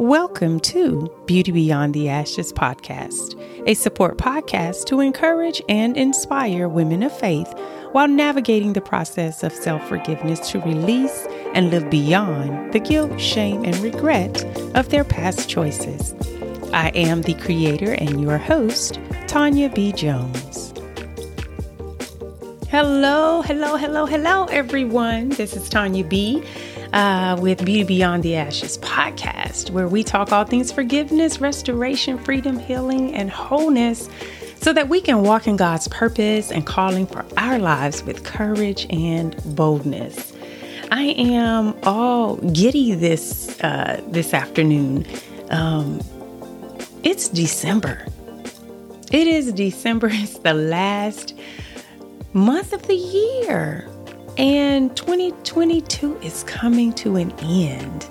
Welcome to Beauty Beyond the Ashes podcast, a support podcast to encourage and inspire women of faith while navigating the process of self forgiveness to release and live beyond the guilt, shame, and regret of their past choices. I am the creator and your host, Tonya B. Jones. Hello, hello, hello, hello, everyone. This is Tonya B. Uh, with Beauty Beyond the Ashes podcast, where we talk all things forgiveness, restoration, freedom, healing, and wholeness so that we can walk in God's purpose and calling for our lives with courage and boldness. I am all giddy this uh, this afternoon. Um, it's December. It is December. It's the last month of the year. And 2022 is coming to an end.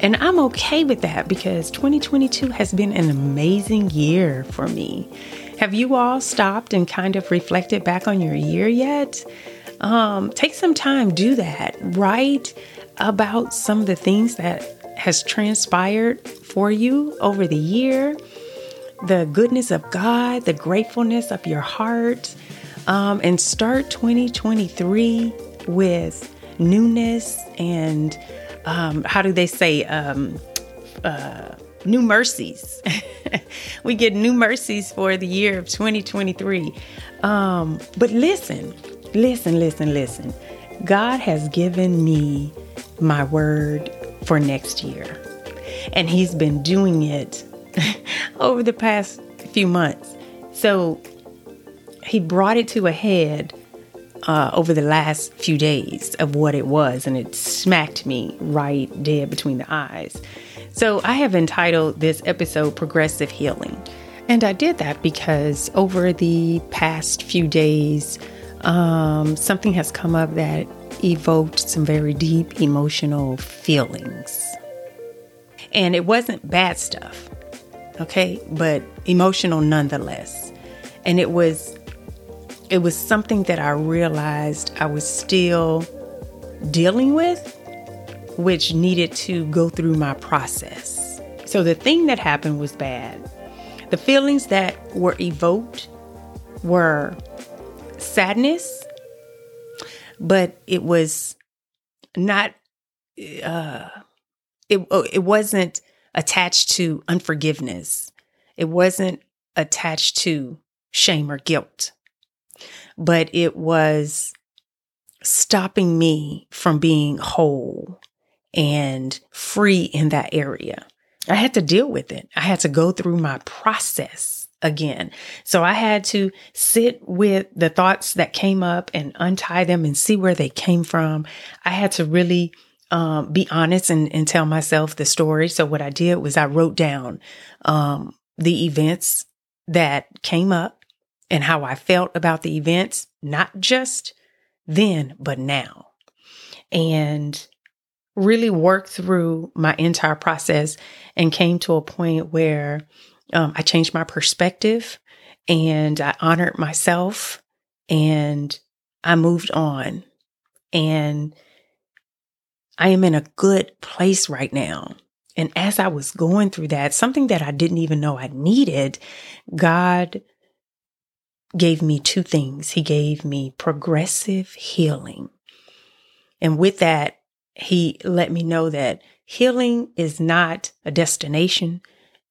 And I'm okay with that because 2022 has been an amazing year for me. Have you all stopped and kind of reflected back on your year yet? Um, take some time, do that. Write about some of the things that has transpired for you over the year, the goodness of God, the gratefulness of your heart, um, and start 2023 with newness and um, how do they say um, uh, new mercies. we get new mercies for the year of 2023. Um, but listen, listen, listen, listen. God has given me my word for next year, and He's been doing it over the past few months. So He brought it to a head uh, over the last few days of what it was, and it smacked me right dead between the eyes. So I have entitled this episode Progressive Healing. And I did that because over the past few days, um, something has come up that evoked some very deep emotional feelings. And it wasn't bad stuff, okay, but emotional nonetheless. And it was it was something that I realized I was still dealing with, which needed to go through my process. So the thing that happened was bad. The feelings that were evoked were sadness, but it was not, uh, it, oh, it wasn't attached to unforgiveness. It wasn't attached to shame or guilt but it was stopping me from being whole and free in that area. I had to deal with it. I had to go through my process again. So I had to sit with the thoughts that came up and untie them and see where they came from. I had to really um, be honest and, and, tell myself the story. So what I did was I wrote down um, the events that came up and how I felt about the events, not just then, but now. And really worked through my entire process and came to a point where um, I changed my perspective and I honored myself and I moved on. And I am in a good place right now. And as I was going through that, something that I didn't even know I needed, God gave me two things. He gave me progressive healing. And with that, he let me know that healing is not a destination,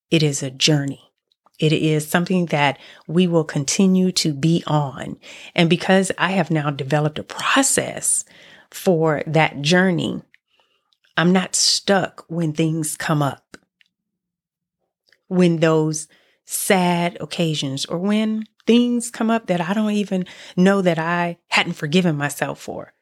it is a journey. It is something that we will continue to be on. And because I have now developed a process for that journey, I'm not stuck when things come up. When those sad occasions or when things come up that I don't even know that I hadn't forgiven myself for.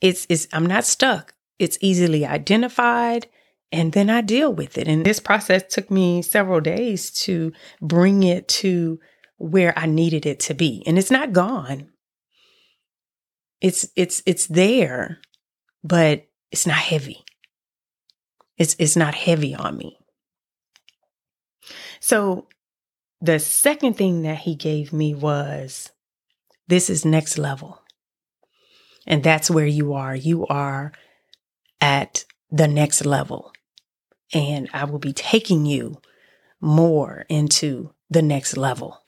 It's, it's, I'm not stuck. It's easily identified and then I deal with it. And this process took me several days to bring it to where I needed it to be. And it's not gone. It's, it's, it's there, but it's not heavy. It's, it's not heavy on me. So the second thing that he gave me was this is next level. And that's where you are. You are at the next level. and I will be taking you more into the next level.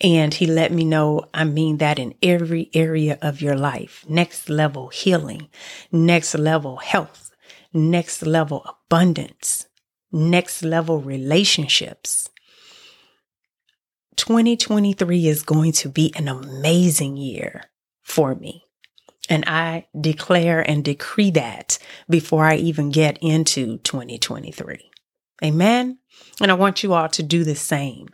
And he let me know I mean that in every area of your life. Next level healing, next level health, next level abundance, next level relationships. 2023 is going to be an amazing year for me. And I declare and decree that before I even get into 2023. Amen. And I want you all to do the same.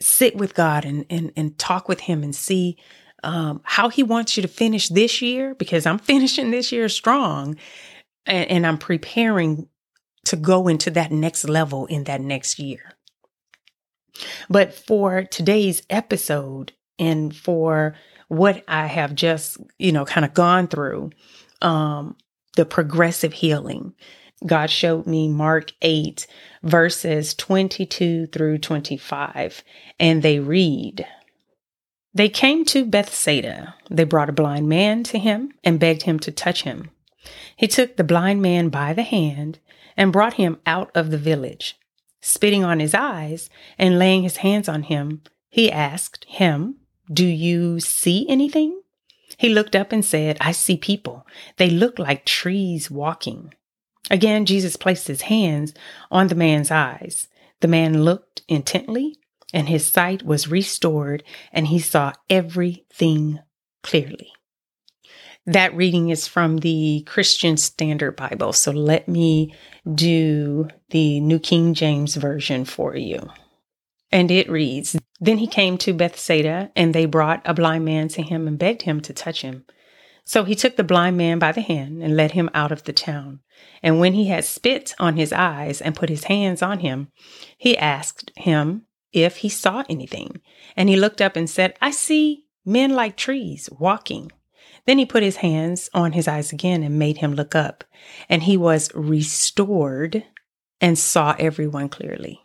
Sit with God and, and, and talk with Him and see um, how He wants you to finish this year, because I'm finishing this year strong and, and I'm preparing to go into that next level in that next year. But for today's episode and for what I have just, you know, kind of gone through, um, the progressive healing, God showed me Mark 8, verses 22 through 25, and they read, They came to Bethsaida. They brought a blind man to him and begged him to touch him. He took the blind man by the hand and brought him out of the village. Spitting on his eyes and laying his hands on him, he asked him, Do you see anything? He looked up and said, I see people. They look like trees walking. Again, Jesus placed his hands on the man's eyes. The man looked intently, and his sight was restored, and he saw everything clearly. That reading is from the Christian Standard Bible. So let me do the New King James Version for you. And it reads Then he came to Bethsaida, and they brought a blind man to him and begged him to touch him. So he took the blind man by the hand and led him out of the town. And when he had spit on his eyes and put his hands on him, he asked him if he saw anything. And he looked up and said, I see men like trees walking. Then he put his hands on his eyes again and made him look up. And he was restored and saw everyone clearly.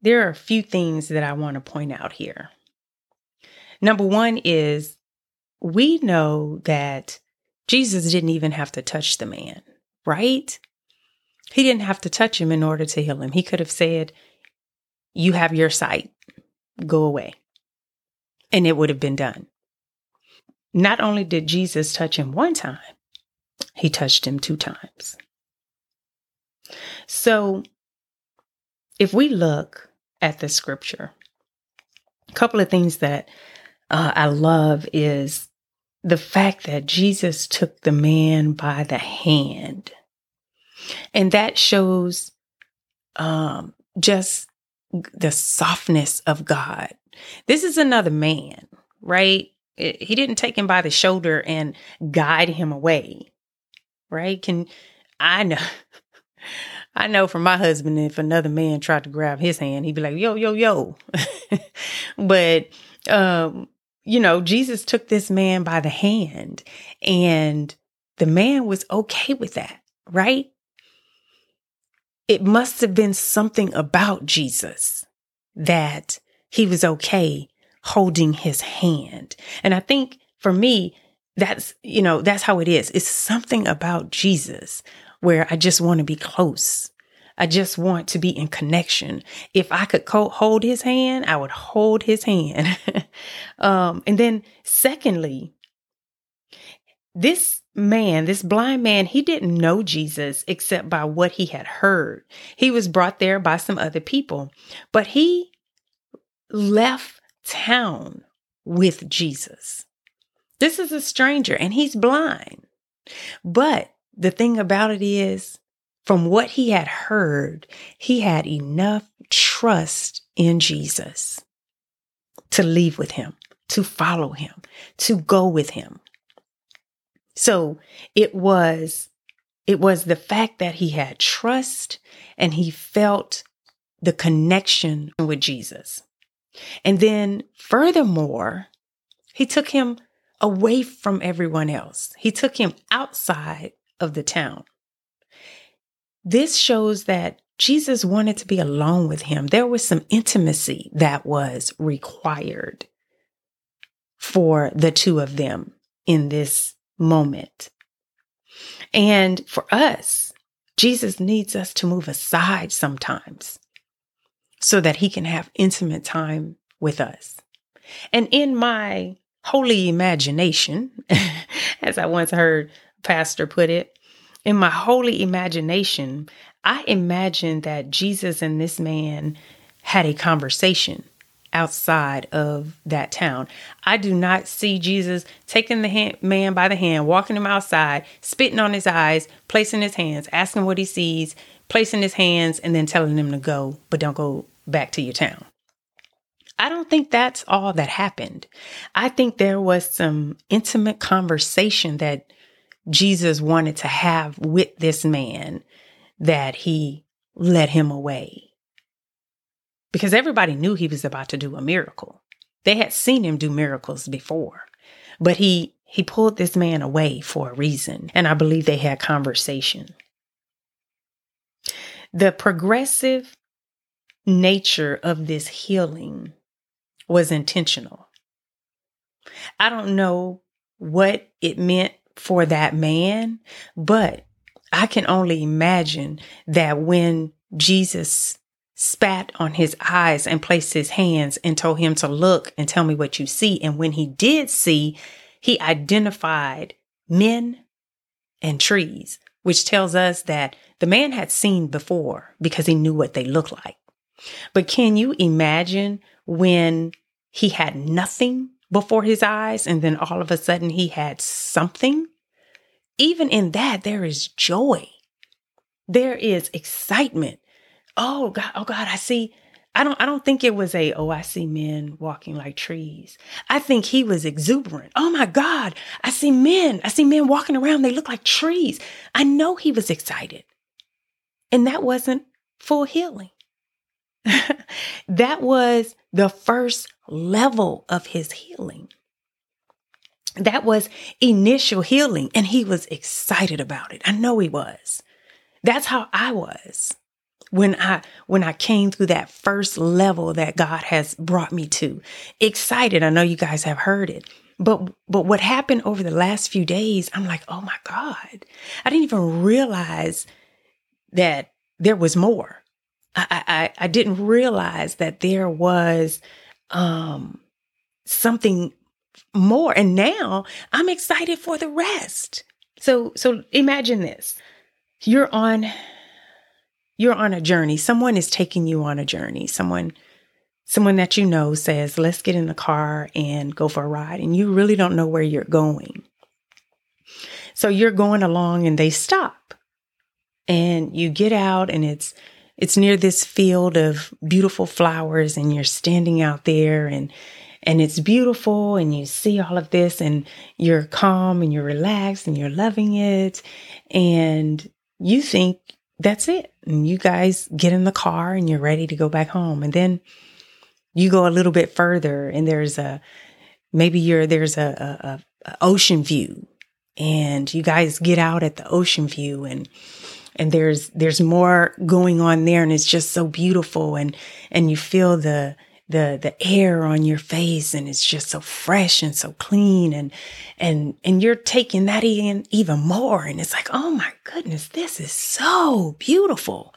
There are a few things that I want to point out here. Number one is we know that Jesus didn't even have to touch the man, right? He didn't have to touch him in order to heal him. He could have said, You have your sight, go away. And it would have been done. Not only did Jesus touch him one time, he touched him two times. So if we look at the scripture, a couple of things that uh, I love is the fact that Jesus took the man by the hand. And that shows um, just the softness of God. This is another man, right? It, he didn't take him by the shoulder and guide him away, right? Can I know? I know from my husband, if another man tried to grab his hand, he'd be like, yo, yo, yo. but um, you know, Jesus took this man by the hand and the man was okay with that, right? It must have been something about Jesus that he was okay holding his hand. And I think for me, that's, you know, that's how it is. It's something about Jesus where I just want to be close. I just want to be in connection. If I could co- hold his hand, I would hold his hand. um, and then, secondly, this man, this blind man, he didn't know Jesus except by what he had heard. He was brought there by some other people, but he left town with Jesus. This is a stranger and he's blind. But the thing about it is, from what he had heard, he had enough trust in Jesus to leave with him, to follow him, to go with him. So it was it was the fact that he had trust and he felt the connection with Jesus. And then furthermore, he took him away from everyone else. He took him outside of the town. This shows that Jesus wanted to be alone with him. There was some intimacy that was required for the two of them in this moment. And for us, Jesus needs us to move aside sometimes so that he can have intimate time with us. And in my holy imagination, as I once heard pastor put it, in my holy imagination, I imagined that Jesus and this man had a conversation outside of that town. I do not see Jesus taking the hand, man by the hand, walking him outside, spitting on his eyes, placing his hands, asking what he sees, placing his hands, and then telling him to go, but don't go back to your town. I don't think that's all that happened. I think there was some intimate conversation that Jesus wanted to have with this man that he led him away because everybody knew he was about to do a miracle. They had seen him do miracles before, but he he pulled this man away for a reason, and I believe they had conversation. The progressive nature of this healing was intentional. I don't know what it meant for that man, but I can only imagine that when Jesus spat on his eyes and placed his hands and told him to look and tell me what you see. And when he did see, he identified men and trees, which tells us that the man had seen before because he knew what they looked like. But can you imagine when he had nothing before his eyes and then all of a sudden he had something? Even in that, there is joy. There is excitement oh God, oh God, I see. I don't I don't think it was a oh I see men walking like trees. I think he was exuberant. Oh my God, I see men. I see men walking around. They look like trees. I know he was excited. And that wasn't full healing. that was the first level of his healing. That was initial healing, and he was excited about it. I know he was. That's how I was when I when I came through that first level that God has brought me to. Excited. I know you guys have heard it. But but what happened over the last few days, I'm like, "Oh my God. I didn't even realize that there was more. I I, I didn't realize that there was um something more and now I'm excited for the rest. So so imagine this. You're on you're on a journey. Someone is taking you on a journey. Someone someone that you know says, "Let's get in the car and go for a ride." And you really don't know where you're going. So you're going along and they stop. And you get out and it's it's near this field of beautiful flowers and you're standing out there and and it's beautiful and you see all of this and you're calm and you're relaxed and you're loving it and you think that's it. And you guys get in the car and you're ready to go back home. And then you go a little bit further and there's a maybe you're there's a, a, a ocean view and you guys get out at the ocean view and and there's there's more going on there and it's just so beautiful and and you feel the the the air on your face and it's just so fresh and so clean and and and you're taking that in even more and it's like oh my goodness this is so beautiful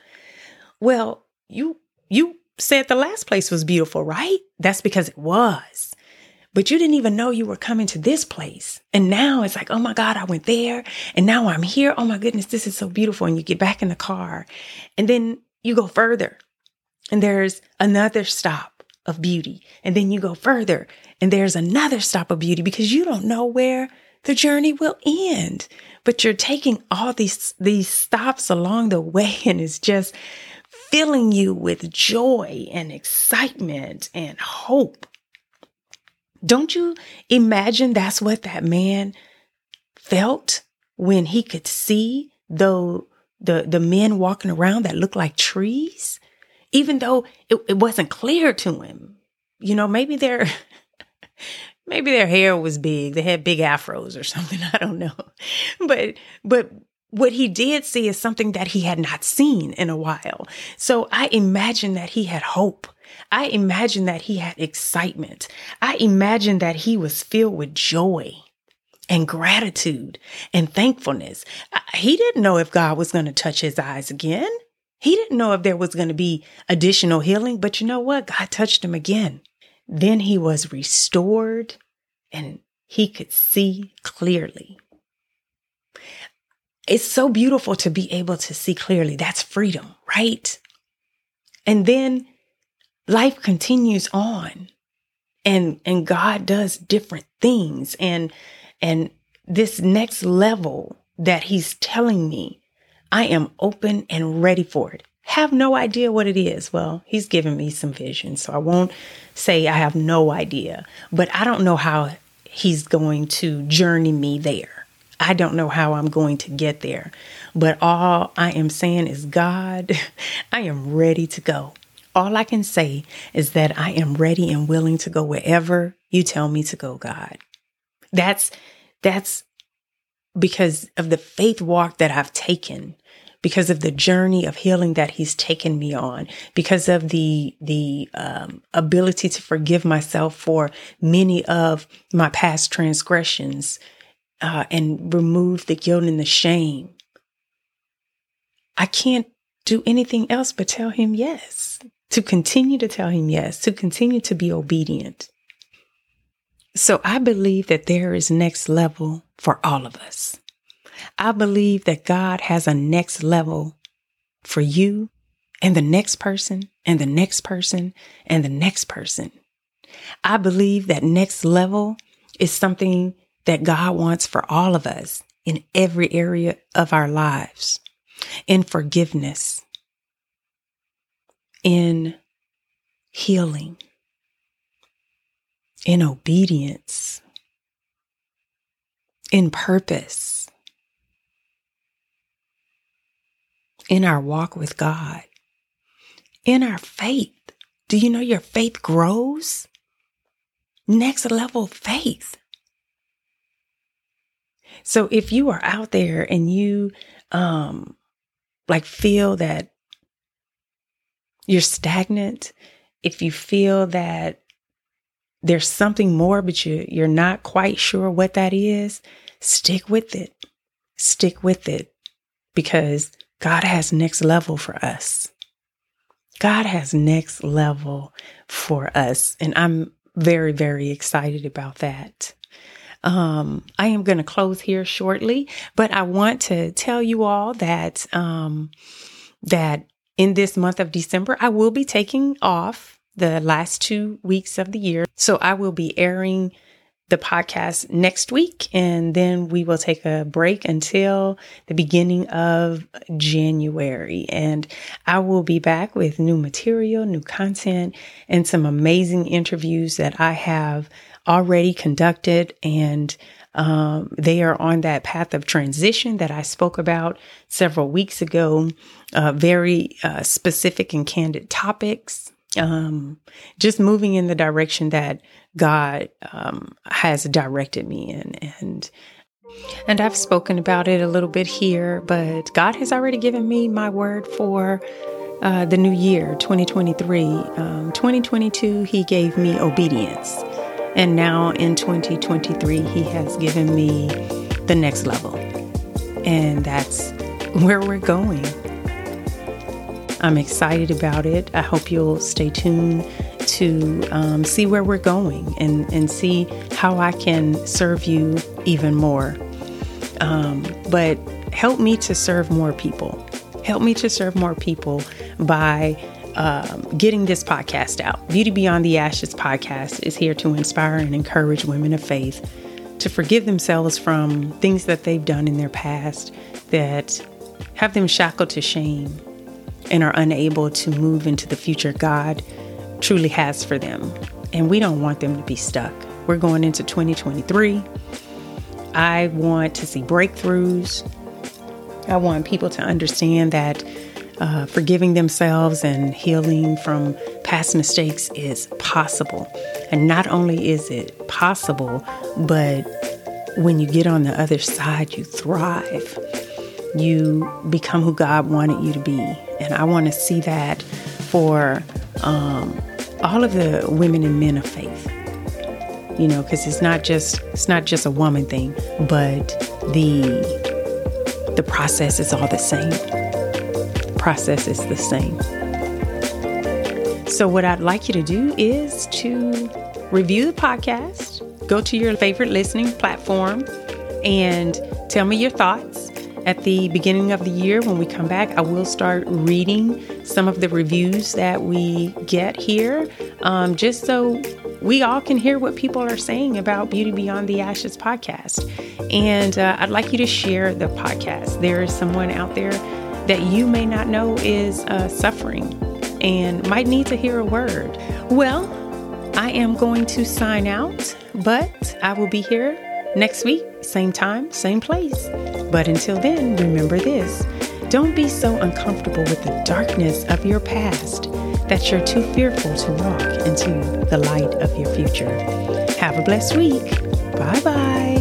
well you you said the last place was beautiful right that's because it was but you didn't even know you were coming to this place. And now it's like, oh my God, I went there and now I'm here. Oh my goodness, this is so beautiful. And you get back in the car and then you go further and there's another stop of beauty. And then you go further and there's another stop of beauty because you don't know where the journey will end. But you're taking all these, these stops along the way and it's just filling you with joy and excitement and hope. Don't you imagine that's what that man felt when he could see though the, the men walking around that looked like trees? Even though it, it wasn't clear to him. You know, maybe their maybe their hair was big. They had big afros or something. I don't know. But but what he did see is something that he had not seen in a while. So I imagine that he had hope. I imagine that he had excitement. I imagine that he was filled with joy. and gratitude and thankfulness. He didn't know if God was going to touch his eyes again. He didn't know if there was going to be additional healing, but you know what? God touched him again. Then he was restored and he could see clearly. It's so beautiful to be able to see clearly. That's freedom, right? And then life continues on and and God does different things and and this next level that he's telling me, I am open and ready for it. Have no idea what it is. Well, he's given me some vision, so I won't say I have no idea, but I don't know how he's going to journey me there. I don't know how I'm going to get there, but all I am saying is, God, I am ready to go. All I can say is that I am ready and willing to go wherever you tell me to go, God. That's, that's because of the faith walk that I've taken, because of the journey of healing that he's taken me on, because of the, the, um, ability to forgive myself for many of my past transgressions uh, and remove the guilt and the shame, I can't do anything else but tell him yes, to continue to tell him yes, to continue to be obedient. So I believe that there is next level for all of us. I believe that God has a next level for you and the next person and the next person and the next person. I believe that next level is something that God wants for all of us in every area of our lives in forgiveness, in healing, in obedience, in purpose, in our walk with God, in our faith. Do you know your faith grows? Next level faith. So if you are out there and you um like feel that you're stagnant, if you feel that there's something more but you you're not quite sure what that is, stick with it. Stick with it because God has next level for us. God has next level for us and I'm very very excited about that. Um, I am going to close here shortly, but I want to tell you all that um, that in this month of December, I will be taking off the last two weeks of the year. So I will be airing the podcast next week, and then we will take a break until the beginning of January. And I will be back with new material, new content, and some amazing interviews that I have already conducted and um, they are on that path of transition that I spoke about several weeks ago. Uh, very uh, specific and candid topics. Um, just moving in the direction that God um, has directed me in, and and I've spoken about it a little bit here. But God has already given me my word for uh, the new year, 2023. Um, 2022, He gave me obedience. And now in 2023, He has given me the next level. And that's where we're going. I'm excited about it. I hope you'll stay tuned to um, see where we're going and, and see how I can serve you even more. Um, but help me to serve more people. Help me to serve more people by um, getting this podcast out. Beauty Beyond the Ashes podcast is here to inspire and encourage women of faith to forgive themselves from things that they've done in their past that have them shackled to shame and are unable to move into the future God truly has for them. And we don't want them to be stuck. We're going into 2023. I want to see breakthroughs. I want people to understand that uh, forgiving themselves and healing from past mistakes is possible. And not only is it possible, but when you get on the other side, you thrive. You become who God wanted you to be. And I want to see that for um, all of the women and men of faith. you know, because it's not just it's not just a woman thing, but the the process is all the same. The process is the same. So, what I'd like you to do is to review the podcast, go to your favorite listening platform, and tell me your thoughts. At the beginning of the year, when we come back, I will start reading some of the reviews that we get here, um, just so we all can hear what people are saying about Beauty Beyond the Ashes podcast. And uh, I'd like you to share the podcast. There is someone out there that you may not know is uh, suffering and might need to hear a word. Well, I am going to sign out, but I will be here next week, same time, same place. But until then, remember this don't be so uncomfortable with the darkness of your past that you're too fearful to walk into the light of your future. Have a blessed week. Bye bye.